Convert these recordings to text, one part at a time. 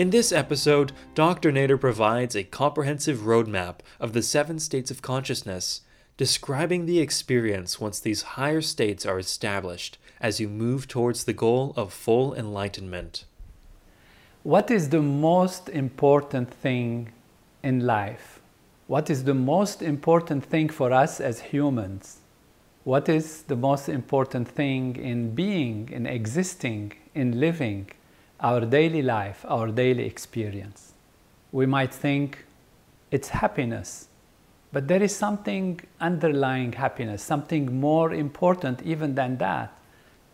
In this episode, Dr. Nader provides a comprehensive roadmap of the seven states of consciousness, describing the experience once these higher states are established as you move towards the goal of full enlightenment. What is the most important thing in life? What is the most important thing for us as humans? What is the most important thing in being, in existing, in living? Our daily life, our daily experience. We might think it's happiness, but there is something underlying happiness, something more important even than that.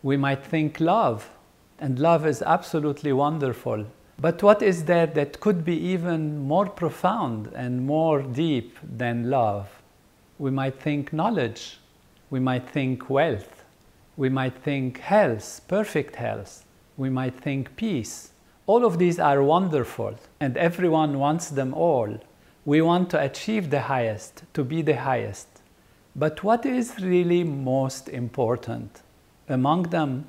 We might think love, and love is absolutely wonderful. But what is there that could be even more profound and more deep than love? We might think knowledge, we might think wealth, we might think health, perfect health we might think peace. All of these are wonderful, and everyone wants them all. We want to achieve the highest, to be the highest. But what is really most important among them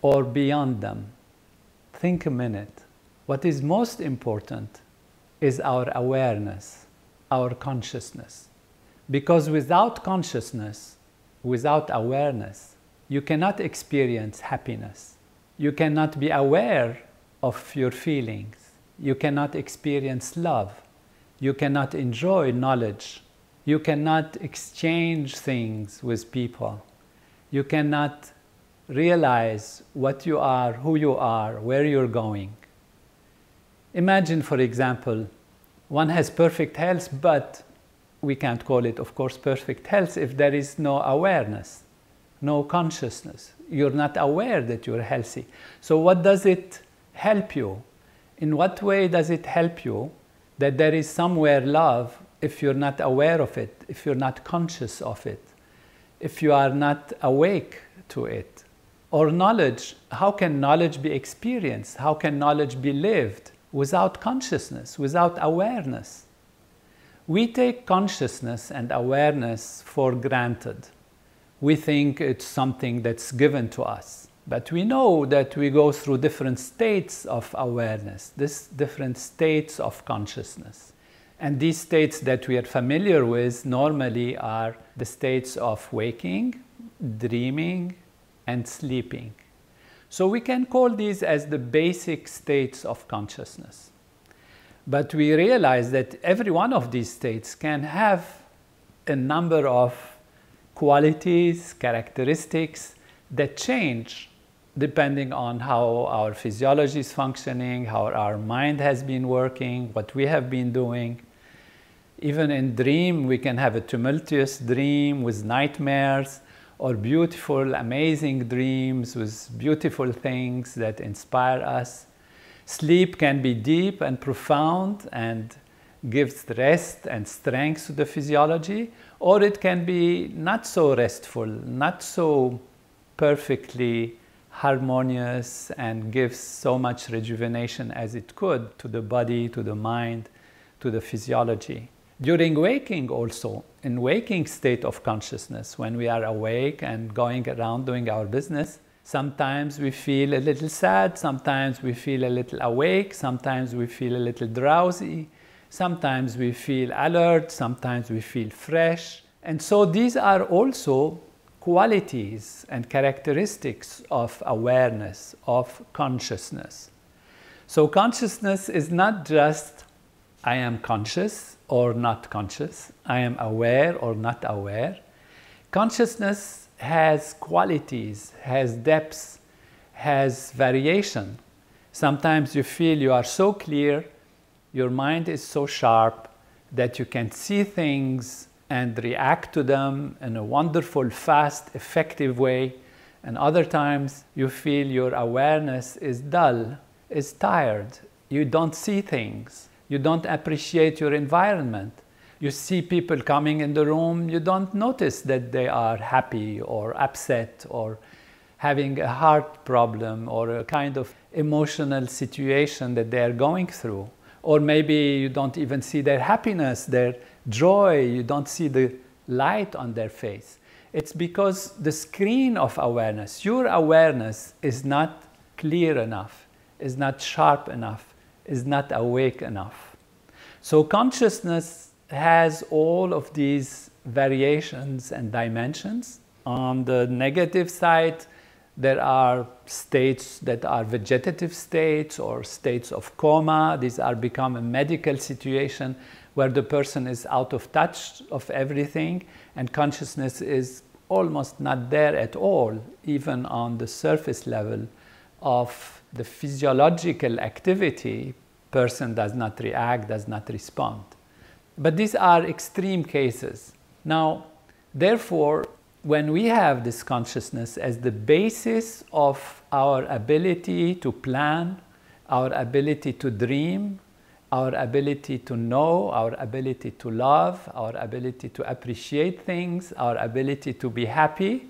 or beyond them? Think a minute. What is most important is our awareness, our consciousness. Because without consciousness, without awareness, you cannot experience happiness you cannot be aware of your feelings. You cannot experience love. You cannot enjoy knowledge. You cannot exchange things with people. You cannot realize what you are, who you are, where you're going. Imagine, for example, one has perfect health, but we can't call it, of course, perfect health if there is no awareness, no consciousness you're not aware that you're healthy. So, what does it help you? In what way does it help you that there is somewhere love if you're not aware of it, if you're not conscious of it, if you are not awake to it? Or knowledge, how can knowledge be experienced? How can knowledge be lived without consciousness, without awareness? We take consciousness and awareness for granted we think it's something that's given to us. But we know that we go through different states of awareness, this different states of consciousness. And these states that we are familiar with normally are the states of waking, dreaming, and sleeping. So we can call these as the basic states of consciousness. But we realize that every one of these states can have a number of qualities, characteristics that change depending on how our physiology is functioning, how our mind has been working, what we have been doing. Even in dream, we can have a tumultuous dream with nightmares or beautiful, amazing dreams with beautiful things that inspire us. Sleep can be deep and profound and gives rest and strength to the physiology, or it can be not so restful, not so perfectly harmonious and gives so much rejuvenation as it could to the body, to the mind, to the physiology. During waking, also, in waking state of consciousness, when we are awake and going around doing our business, sometimes we feel a little sad, sometimes we feel a little awake, sometimes we feel a little drowsy, Sometimes we feel alert, sometimes we feel fresh. And so these are also qualities and characteristics of awareness, of consciousness. So consciousness is not just I am conscious or not conscious, I am aware or not aware. Consciousness has qualities, has depths, has variation. Sometimes you feel you are so clear your mind is so sharp that you can see things and react to them in a wonderful, fast, effective way. And other times you feel your awareness is dull, is tired, you don't see things. You don't appreciate your environment. You see people coming in the room, you don't notice that they are happy or upset or having a heart problem or a kind of emotional situation that they are going through. Or maybe you don't even see their happiness, their joy, you don't see the light on their face. It's because the screen of awareness, your awareness, is not clear enough, is not sharp enough, is not awake enough. So consciousness has all of these variations and dimensions. On the negative side, there are states that are vegetative states or states of coma. These are become a medical situation where the person is out of touch of everything and consciousness is almost not there at all, even on the surface level of the physiological activity, person does not react, does not respond. But these are extreme cases. Now, therefore, when we have this consciousness as the basis of our ability to plan, our ability to dream, our ability to know, our ability to love, our ability to appreciate things, our ability to be happy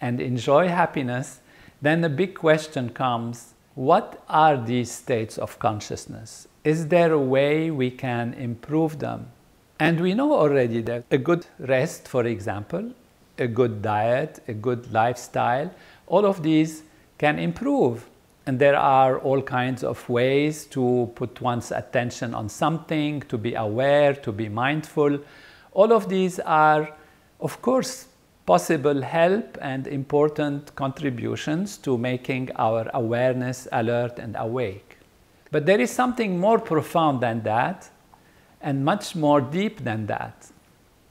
and enjoy happiness, then the big question comes what are these states of consciousness? Is there a way we can improve them? And we know already that a good rest, for example, a good diet, a good lifestyle, all of these can improve and there are all kinds of ways to put one's attention on something, to be aware, to be mindful. All of these are, of course, possible help and important contributions to making our awareness alert and awake. But there is something more profound than that and much more deep than that.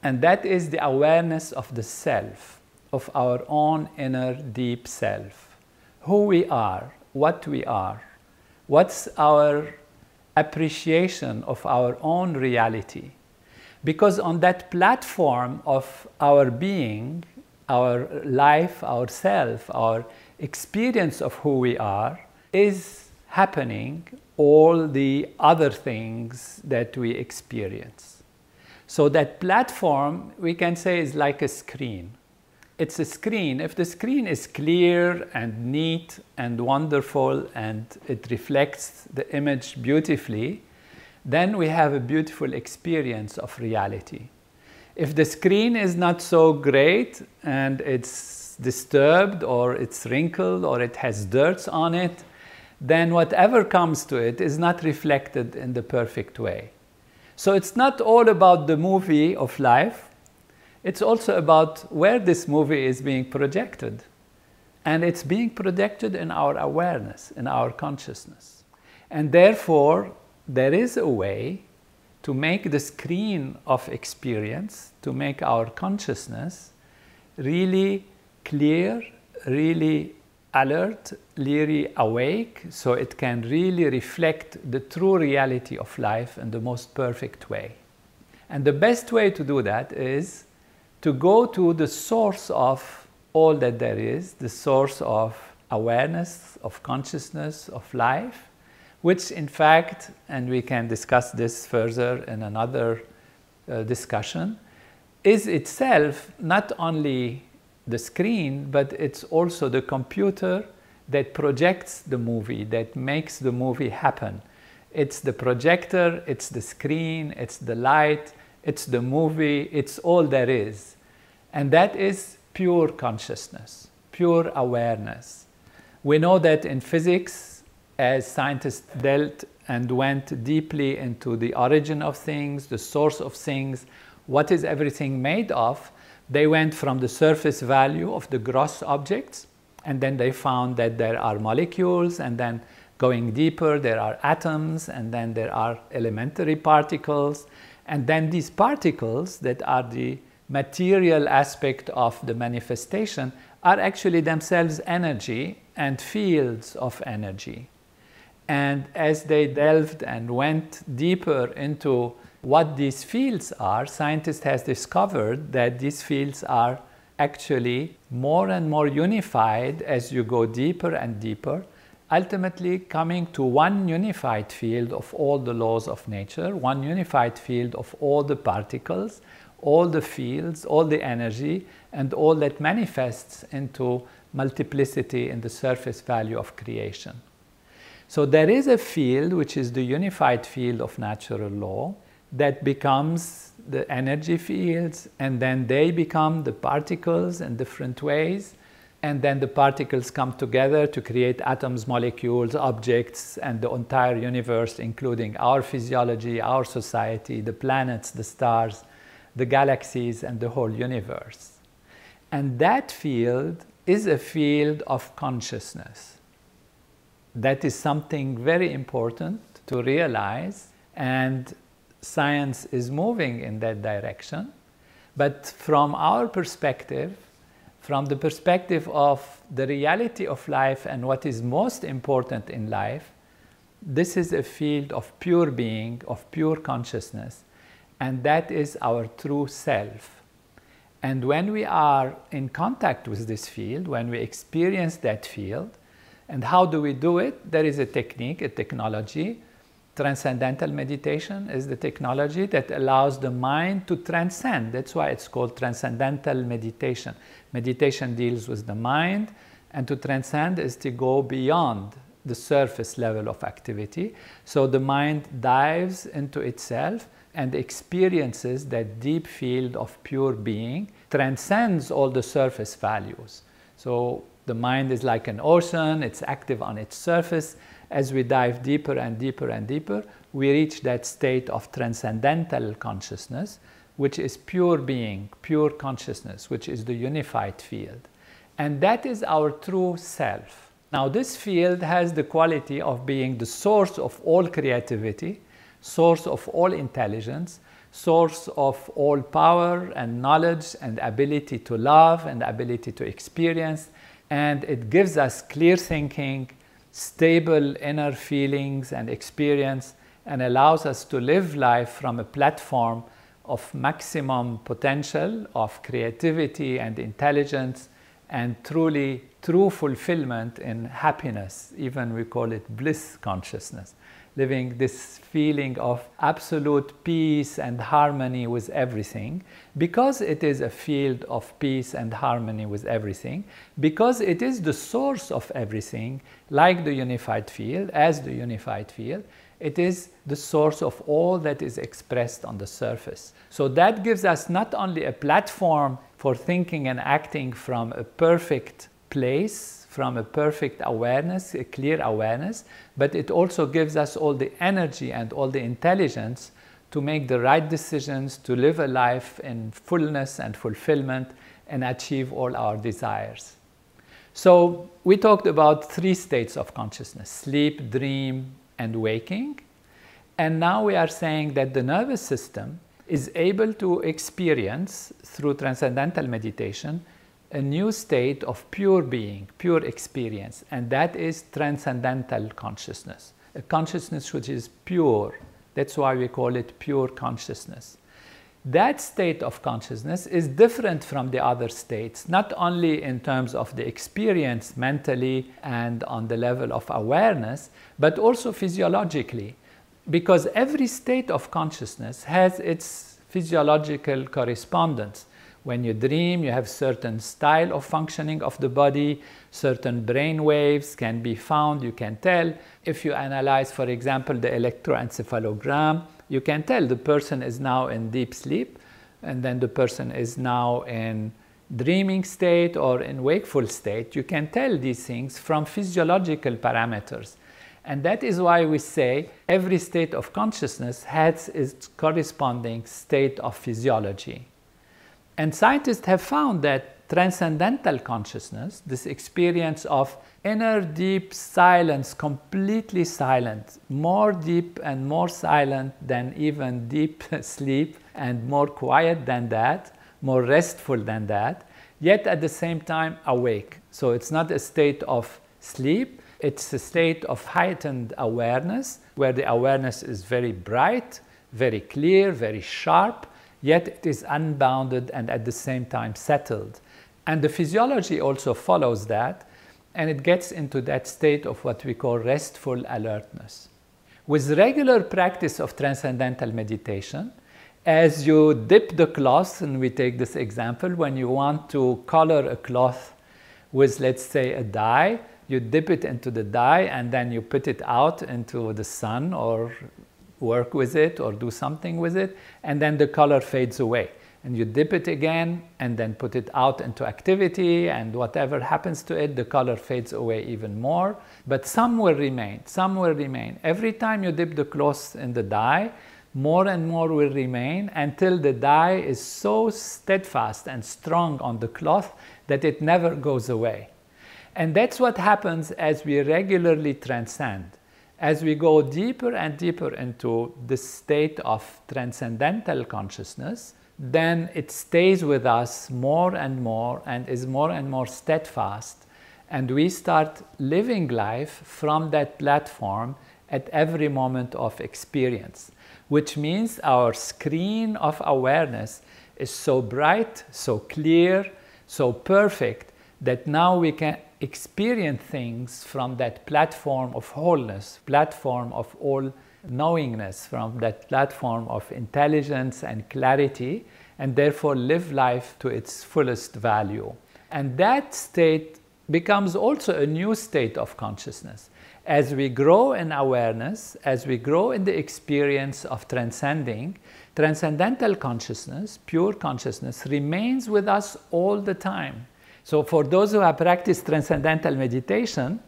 And that is the awareness of the self, of our own inner deep self, who we are, what we are, what's our appreciation of our own reality. Because on that platform of our being, our life, our self, our experience of who we are, is happening all the other things that we experience. So that platform, we can say, is like a screen it's a screen. If the screen is clear and neat and wonderful and it reflects the image beautifully, then we have a beautiful experience of reality. If the screen is not so great and it's disturbed or it's wrinkled or it has dirt on it, then whatever comes to it is not reflected in the perfect way. So it's not all about the movie of life, it's also about where this movie is being projected. And it's being projected in our awareness, in our consciousness. And therefore, there is a way to make the screen of experience, to make our consciousness really clear, really alert, really awake, so it can really reflect the true reality of life in the most perfect way. And the best way to do that is to go to the source of all that there is, the source of awareness, of consciousness, of life, which in fact, and we can discuss this further in another uh, discussion, is itself not only the screen, but it's also the computer that projects the movie, that makes the movie happen. It's the projector, it's the screen, it's the light, it's the movie, it's all there is. And that is pure consciousness, pure awareness. We know that in physics, as scientists dealt and went deeply into the origin of things, the source of things, what is everything made of, they went from the surface value of the gross objects, and then they found that there are molecules, and then going deeper, there are atoms, and then there are elementary particles, and then these particles that are the material aspect of the manifestation are actually themselves energy and fields of energy. And as they delved and went deeper into what these fields are, scientists have discovered that these fields are actually more and more unified as you go deeper and deeper ultimately coming to one unified field of all the laws of nature, one unified field of all the particles, all the fields, all the energy, and all that manifests into multiplicity in the surface value of creation. So there is a field which is the unified field of natural law that becomes the energy fields, and then they become the particles in different ways. And then the particles come together to create atoms, molecules, objects, and the entire universe, including our physiology, our society, the planets, the stars, the galaxies, and the whole universe. And that field is a field of consciousness. That is something very important to realize, and science is moving in that direction. But from our perspective, from the perspective of the reality of life and what is most important in life, this is a field of pure being, of pure consciousness, and that is our true self. And when we are in contact with this field, when we experience that field, and how do we do it? There is a technique, a technology. Transcendental meditation is the technology that allows the mind to transcend. That's why it's called transcendental meditation. Meditation deals with the mind, and to transcend is to go beyond the surface level of activity. So the mind dives into itself and experiences that deep field of pure being, transcends all the surface values. So the mind is like an ocean, it's active on its surface. As we dive deeper and deeper and deeper, we reach that state of transcendental consciousness, which is pure being, pure consciousness, which is the unified field. And that is our true self. Now, this field has the quality of being the source of all creativity source of all intelligence, source of all power and knowledge and ability to love and ability to experience. And it gives us clear thinking, stable inner feelings and experience, and allows us to live life from a platform of maximum potential, of creativity and intelligence, and truly true fulfillment in happiness. Even we call it bliss consciousness living this feeling of absolute peace and harmony with everything, because it is a field of peace and harmony with everything, because it is the source of everything, like the unified field, as the unified field, it is the source of all that is expressed on the surface. So that gives us not only a platform for thinking and acting from a perfect place from a perfect awareness, a clear awareness, but it also gives us all the energy and all the intelligence to make the right decisions, to live a life in fullness and fulfillment, and achieve all our desires. So, we talked about three states of consciousness sleep, dream, and waking. And now we are saying that the nervous system is able to experience through transcendental meditation a new state of pure being, pure experience, and that is transcendental consciousness, a consciousness which is pure. That's why we call it pure consciousness. That state of consciousness is different from the other states, not only in terms of the experience mentally and on the level of awareness, but also physiologically, because every state of consciousness has its physiological correspondence. When you dream, you have certain style of functioning of the body, certain brain waves can be found, you can tell. If you analyze, for example, the electroencephalogram, you can tell the person is now in deep sleep, and then the person is now in dreaming state or in wakeful state. You can tell these things from physiological parameters. And that is why we say every state of consciousness has its corresponding state of physiology. And scientists have found that transcendental consciousness, this experience of inner deep silence, completely silent, more deep and more silent than even deep sleep, and more quiet than that, more restful than that, yet at the same time awake. So it's not a state of sleep, it's a state of heightened awareness where the awareness is very bright, very clear, very sharp, yet it is unbounded and at the same time settled. And the physiology also follows that. and it gets into that state of what we call restful alertness. With regular practice of transcendental meditation, as you dip the cloth, and we take this example, when you want to color a cloth with, let's say, a dye, you dip it into the dye and then you put it out into the sun or work with it or do something with it, and then the color fades away. And you dip it again and then put it out into activity, and whatever happens to it, the color fades away even more. But some will remain, some will remain. Every time you dip the cloth in the dye, more and more will remain until the dye is so steadfast and strong on the cloth that it never goes away. And that's what happens as we regularly transcend. As we go deeper and deeper into the state of transcendental consciousness, then it stays with us more and more and is more and more steadfast. And we start living life from that platform at every moment of experience, which means our screen of awareness is so bright, so clear, so perfect that now we can experience things from that platform of wholeness, platform of all knowingness, from that platform of intelligence and clarity, and therefore live life to its fullest value. And that state becomes also a new state of consciousness. As we grow in awareness, as we grow in the experience of transcending, transcendental consciousness, pure consciousness, remains with us all the time. So, for those who have practiced transcendental meditation,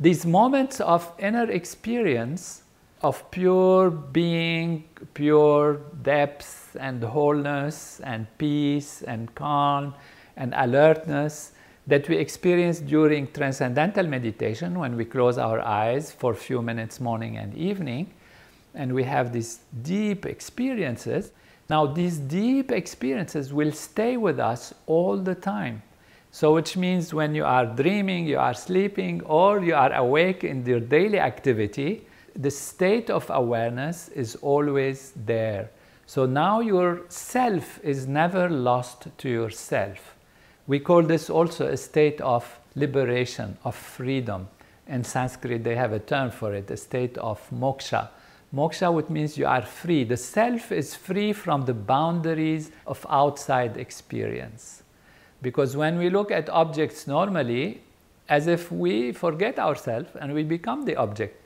these moments of inner experience of pure being, pure depth and wholeness and peace and calm and alertness that we experience during transcendental meditation when we close our eyes for a few minutes morning and evening and we have these deep experiences. Now, these deep experiences will stay with us all the time. So, which means when you are dreaming, you are sleeping, or you are awake in your daily activity, the state of awareness is always there. So now your self is never lost to yourself. We call this also a state of liberation, of freedom. In Sanskrit, they have a term for it, a state of moksha. Moksha, which means you are free. The self is free from the boundaries of outside experience. Because when we look at objects normally, as if we forget ourselves and we become the object.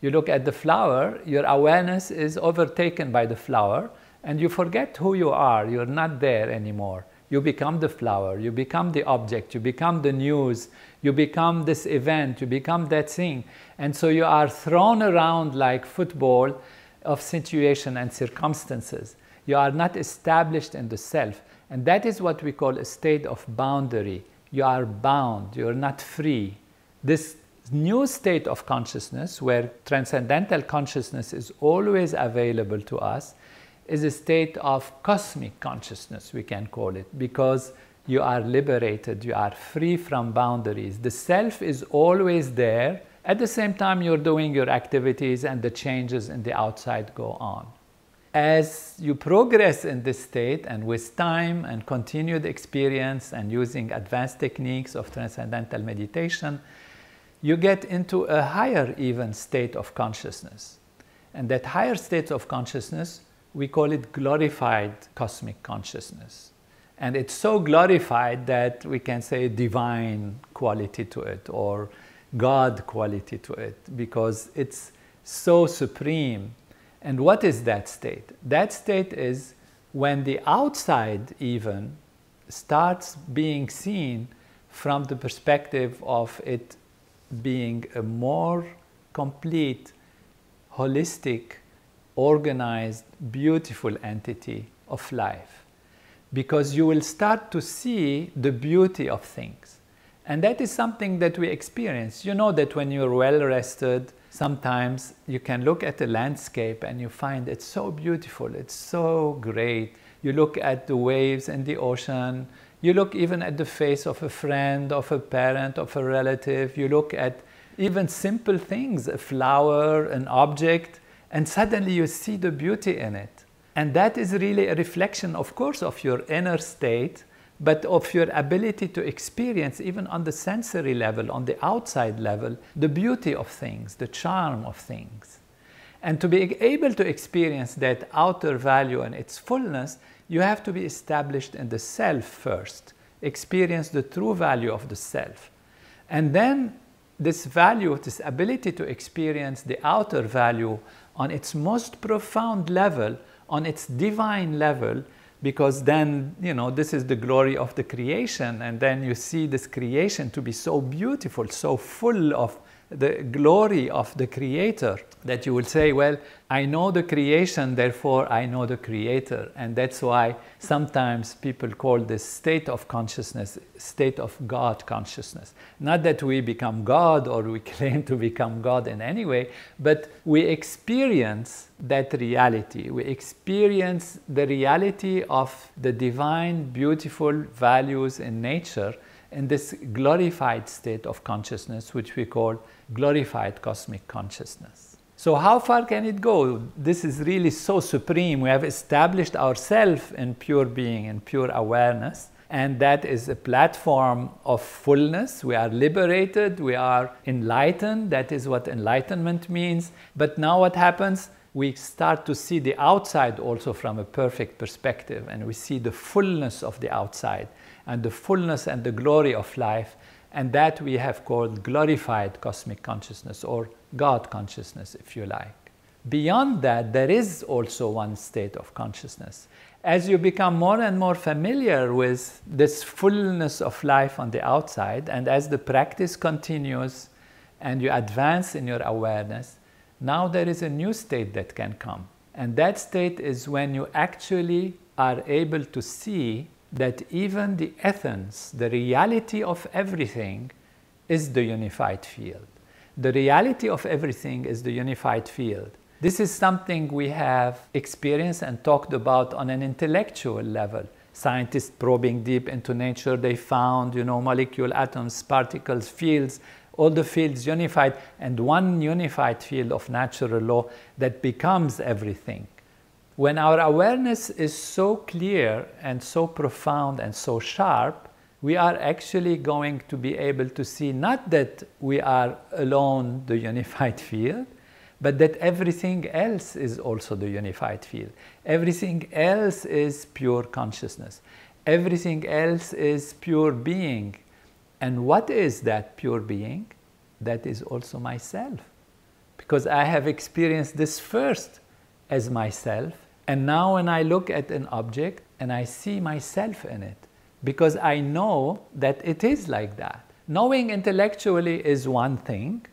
You look at the flower, your awareness is overtaken by the flower, and you forget who you are. You're not there anymore. You become the flower, you become the object, you become the news, you become this event, you become that thing. And so you are thrown around like football of situation and circumstances. You are not established in the self. And that is what we call a state of boundary. You are bound, you're not free. This new state of consciousness, where transcendental consciousness is always available to us, is a state of cosmic consciousness, we can call it, because you are liberated, you are free from boundaries. The self is always there. At the same time, you're doing your activities and the changes in the outside go on. As you progress in this state and with time and continued experience and using advanced techniques of transcendental meditation, you get into a higher even state of consciousness. And that higher state of consciousness, we call it glorified cosmic consciousness. And it's so glorified that we can say divine quality to it or God quality to it because it's so supreme. And what is that state? That state is when the outside even starts being seen from the perspective of it being a more complete, holistic, organized, beautiful entity of life. Because you will start to see the beauty of things. And that is something that we experience. You know that when you're well rested, sometimes you can look at the landscape and you find it's so beautiful, it's so great. You look at the waves in the ocean, you look even at the face of a friend, of a parent, of a relative. You look at even simple things, a flower, an object, and suddenly you see the beauty in it. And that is really a reflection, of course, of your inner state, but of your ability to experience, even on the sensory level, on the outside level, the beauty of things, the charm of things. And to be able to experience that outer value and its fullness, you have to be established in the self first, experience the true value of the self. And then this value, this ability to experience the outer value on its most profound level, on its divine level, because then, you know, this is the glory of the creation, and then you see this creation to be so beautiful, so full of the glory of the Creator that you will say, Well, I know the creation, therefore I know the Creator. And that's why sometimes people call this state of consciousness state of God consciousness. Not that we become God or we claim to become God in any way, but we experience that reality. We experience the reality of the divine, beautiful values in nature in this glorified state of consciousness, which we call glorified cosmic consciousness. So, how far can it go? This is really so supreme. We have established ourselves in pure being and pure awareness, and that is a platform of fullness. We are liberated, we are enlightened. That is what enlightenment means. But now, what happens? We start to see the outside also from a perfect perspective, and we see the fullness of the outside and the fullness and the glory of life and that we have called glorified cosmic consciousness or God consciousness, if you like. Beyond that, there is also one state of consciousness. As you become more and more familiar with this fullness of life on the outside, and as the practice continues and you advance in your awareness, now there is a new state that can come. And that state is when you actually are able to see that even the essence, the reality of everything, is the unified field. The reality of everything is the unified field. This is something we have experienced and talked about on an intellectual level. Scientists probing deep into nature, they found, you know, molecule, atoms, particles, fields, all the fields unified, and one unified field of natural law that becomes everything when our awareness is so clear and so profound and so sharp, we are actually going to be able to see not that we are alone the unified field, but that everything else is also the unified field. Everything else is pure consciousness. Everything else is pure being. And what is that pure being? That is also myself. Because I have experienced this first as myself and now, when I look at an object and I see myself in it, because I know that it is like that. Knowing intellectually is one thing,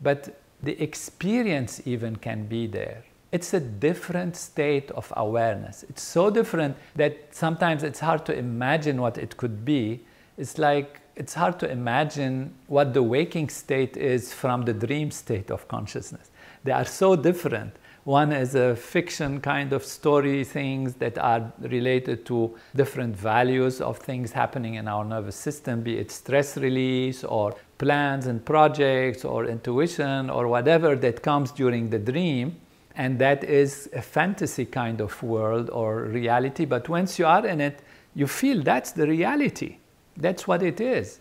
but the experience even can be there. It's a different state of awareness. It's so different that sometimes it's hard to imagine what it could be. It's like it's hard to imagine what the waking state is from the dream state of consciousness. They are so different. One is a fiction kind of story, things that are related to different values of things happening in our nervous system, be it stress release or plans and projects or intuition or whatever that comes during the dream. And that is a fantasy kind of world or reality. But once you are in it, you feel that's the reality. That's what it is.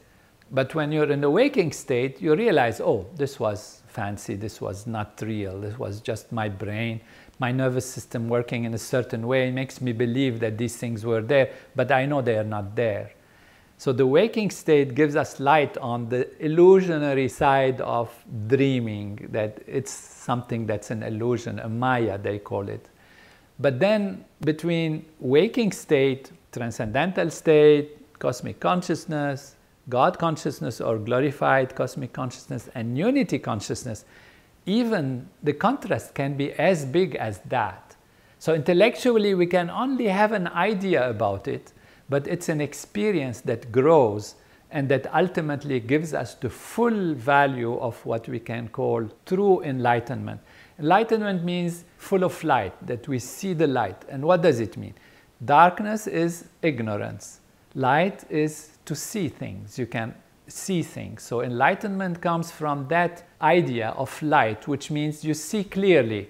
But when you're in the waking state, you realize, oh, this was fancy, this was not real, this was just my brain, my nervous system working in a certain way it makes me believe that these things were there, but I know they are not there. So the waking state gives us light on the illusionary side of dreaming, that it's something that's an illusion, a maya they call it. But then between waking state, transcendental state, cosmic consciousness, God consciousness or glorified cosmic consciousness and unity consciousness, even the contrast can be as big as that. So, intellectually, we can only have an idea about it, but it's an experience that grows and that ultimately gives us the full value of what we can call true enlightenment. Enlightenment means full of light, that we see the light. And what does it mean? Darkness is ignorance, light is to see things. You can see things. So enlightenment comes from that idea of light, which means you see clearly.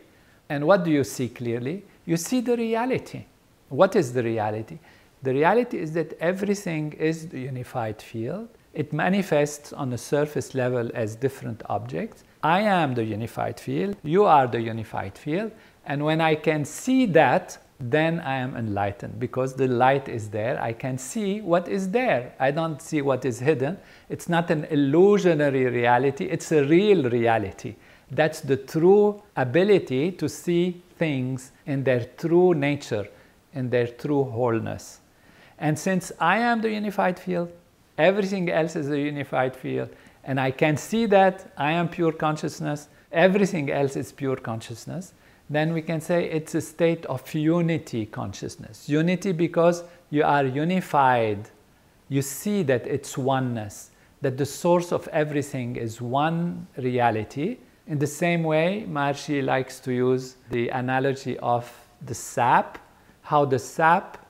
And what do you see clearly? You see the reality. What is the reality? The reality is that everything is the unified field. It manifests on a surface level as different objects. I am the unified field, you are the unified field, and when I can see that, then I am enlightened because the light is there. I can see what is there. I don't see what is hidden. It's not an illusionary reality, it's a real reality. That's the true ability to see things in their true nature, in their true wholeness. And since I am the unified field, everything else is a unified field, and I can see that I am pure consciousness, everything else is pure consciousness then we can say it's a state of unity consciousness. Unity because you are unified. You see that it's oneness, that the source of everything is one reality. In the same way, Maharishi likes to use the analogy of the sap, how the sap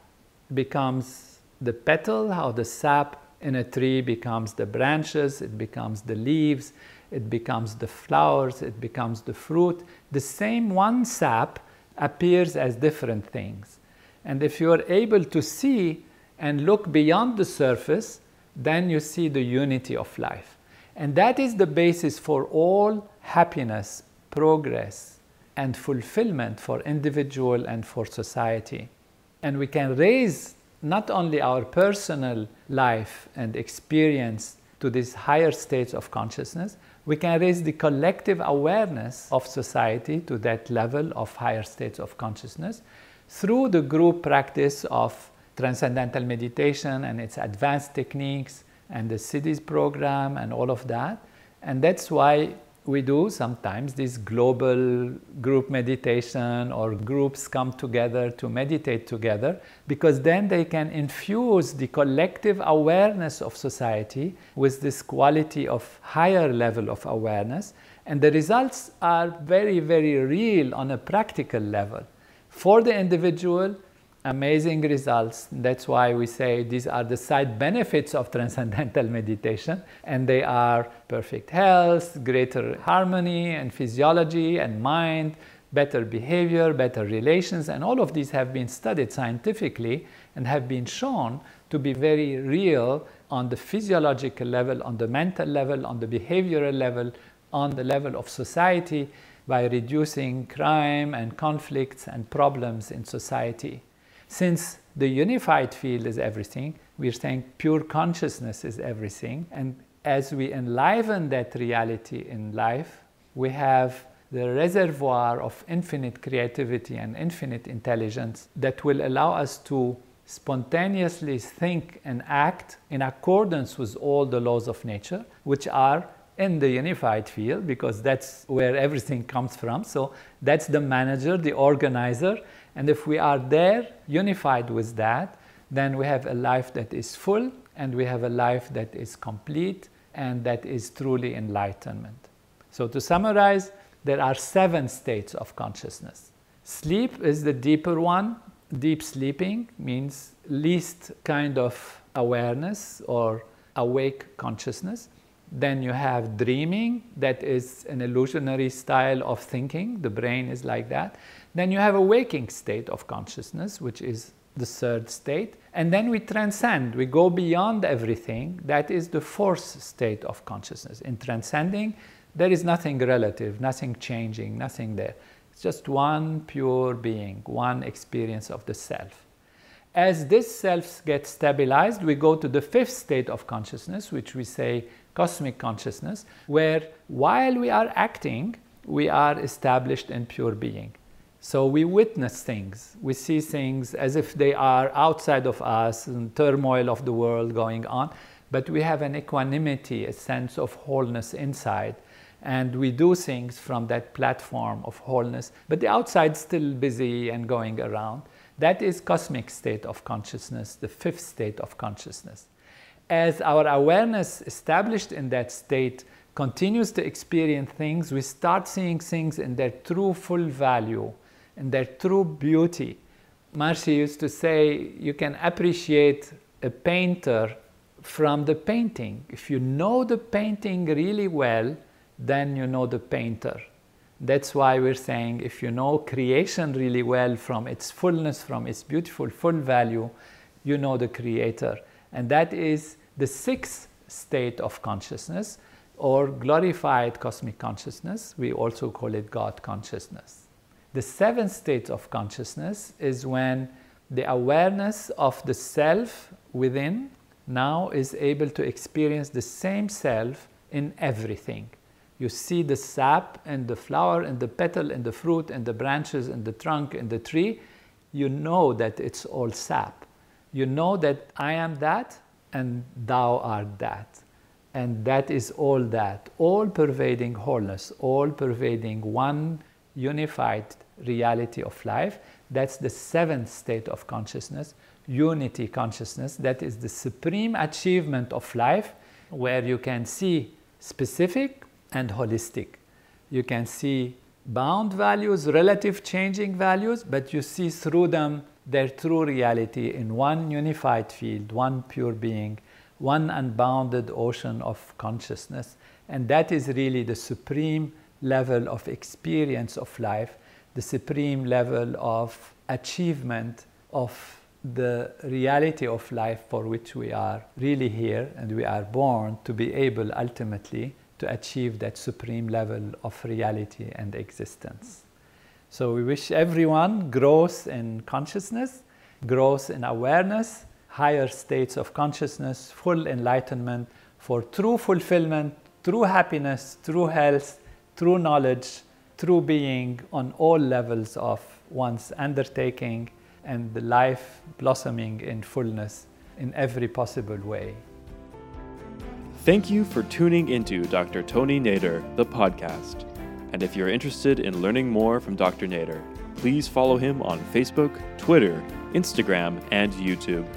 becomes the petal, how the sap in a tree becomes the branches, it becomes the leaves, it becomes the flowers, it becomes the fruit. The same one sap appears as different things. And if you are able to see and look beyond the surface, then you see the unity of life. And that is the basis for all happiness, progress, and fulfillment for individual and for society. And we can raise not only our personal life and experience to these higher states of consciousness, we can raise the collective awareness of society to that level of higher states of consciousness through the group practice of transcendental meditation and its advanced techniques and the Siddhis program and all of that. And that's why we do sometimes this global group meditation or groups come together to meditate together because then they can infuse the collective awareness of society with this quality of higher level of awareness. And the results are very very real on a practical level. For the individual amazing results. That's why we say these are the side benefits of transcendental meditation, and they are perfect health, greater harmony and physiology and mind, better behavior, better relations, and all of these have been studied scientifically and have been shown to be very real on the physiological level, on the mental level, on the behavioral level, on the level of society by reducing crime and conflicts and problems in society. Since the unified field is everything, we're saying pure consciousness is everything. And as we enliven that reality in life, we have the reservoir of infinite creativity and infinite intelligence that will allow us to spontaneously think and act in accordance with all the laws of nature, which are in the unified field, because that's where everything comes from. So that's the manager, the organizer, and if we are there, unified with that, then we have a life that is full and we have a life that is complete and that is truly enlightenment. So, to summarize, there are seven states of consciousness. Sleep is the deeper one. Deep sleeping means least kind of awareness or awake consciousness. Then you have dreaming, that is an illusionary style of thinking. The brain is like that. Then you have a waking state of consciousness, which is the third state. And then we transcend, we go beyond everything. That is the fourth state of consciousness. In transcending, there is nothing relative, nothing changing, nothing there. It's just one pure being, one experience of the self. As this self gets stabilized, we go to the fifth state of consciousness, which we say cosmic consciousness, where while we are acting, we are established in pure being. So we witness things. We see things as if they are outside of us, and turmoil of the world going on, but we have an equanimity, a sense of wholeness inside. And we do things from that platform of wholeness, but the outside still busy and going around. That is cosmic state of consciousness, the fifth state of consciousness. As our awareness established in that state continues to experience things, we start seeing things in their true full value and their true beauty. Maharishi used to say you can appreciate a painter from the painting. If you know the painting really well, then you know the painter. That's why we're saying if you know creation really well from its fullness, from its beautiful full value, you know the Creator. And that is the sixth state of consciousness or glorified cosmic consciousness. We also call it God consciousness. The seventh state of consciousness is when the awareness of the self within now is able to experience the same self in everything. You see the sap and the flower and the petal and the fruit and the branches and the trunk and the tree. You know that it's all sap. You know that I am that and thou art that. And that is all that, all pervading wholeness, all pervading one unified reality of life. That's the seventh state of consciousness, unity consciousness. That is the supreme achievement of life where you can see specific and holistic. You can see bound values, relative changing values, but you see through them their true reality in one unified field, one pure being, one unbounded ocean of consciousness. And that is really the supreme level of experience of life, the supreme level of achievement of the reality of life for which we are really here and we are born to be able ultimately to achieve that supreme level of reality and existence. So we wish everyone growth in consciousness, growth in awareness, higher states of consciousness, full enlightenment for true fulfillment, true happiness, true health, true knowledge, true being on all levels of one's undertaking and the life blossoming in fullness in every possible way. Thank you for tuning into Dr. Tony Nader, the podcast. And if you're interested in learning more from Dr. Nader, please follow him on Facebook, Twitter, Instagram, and YouTube.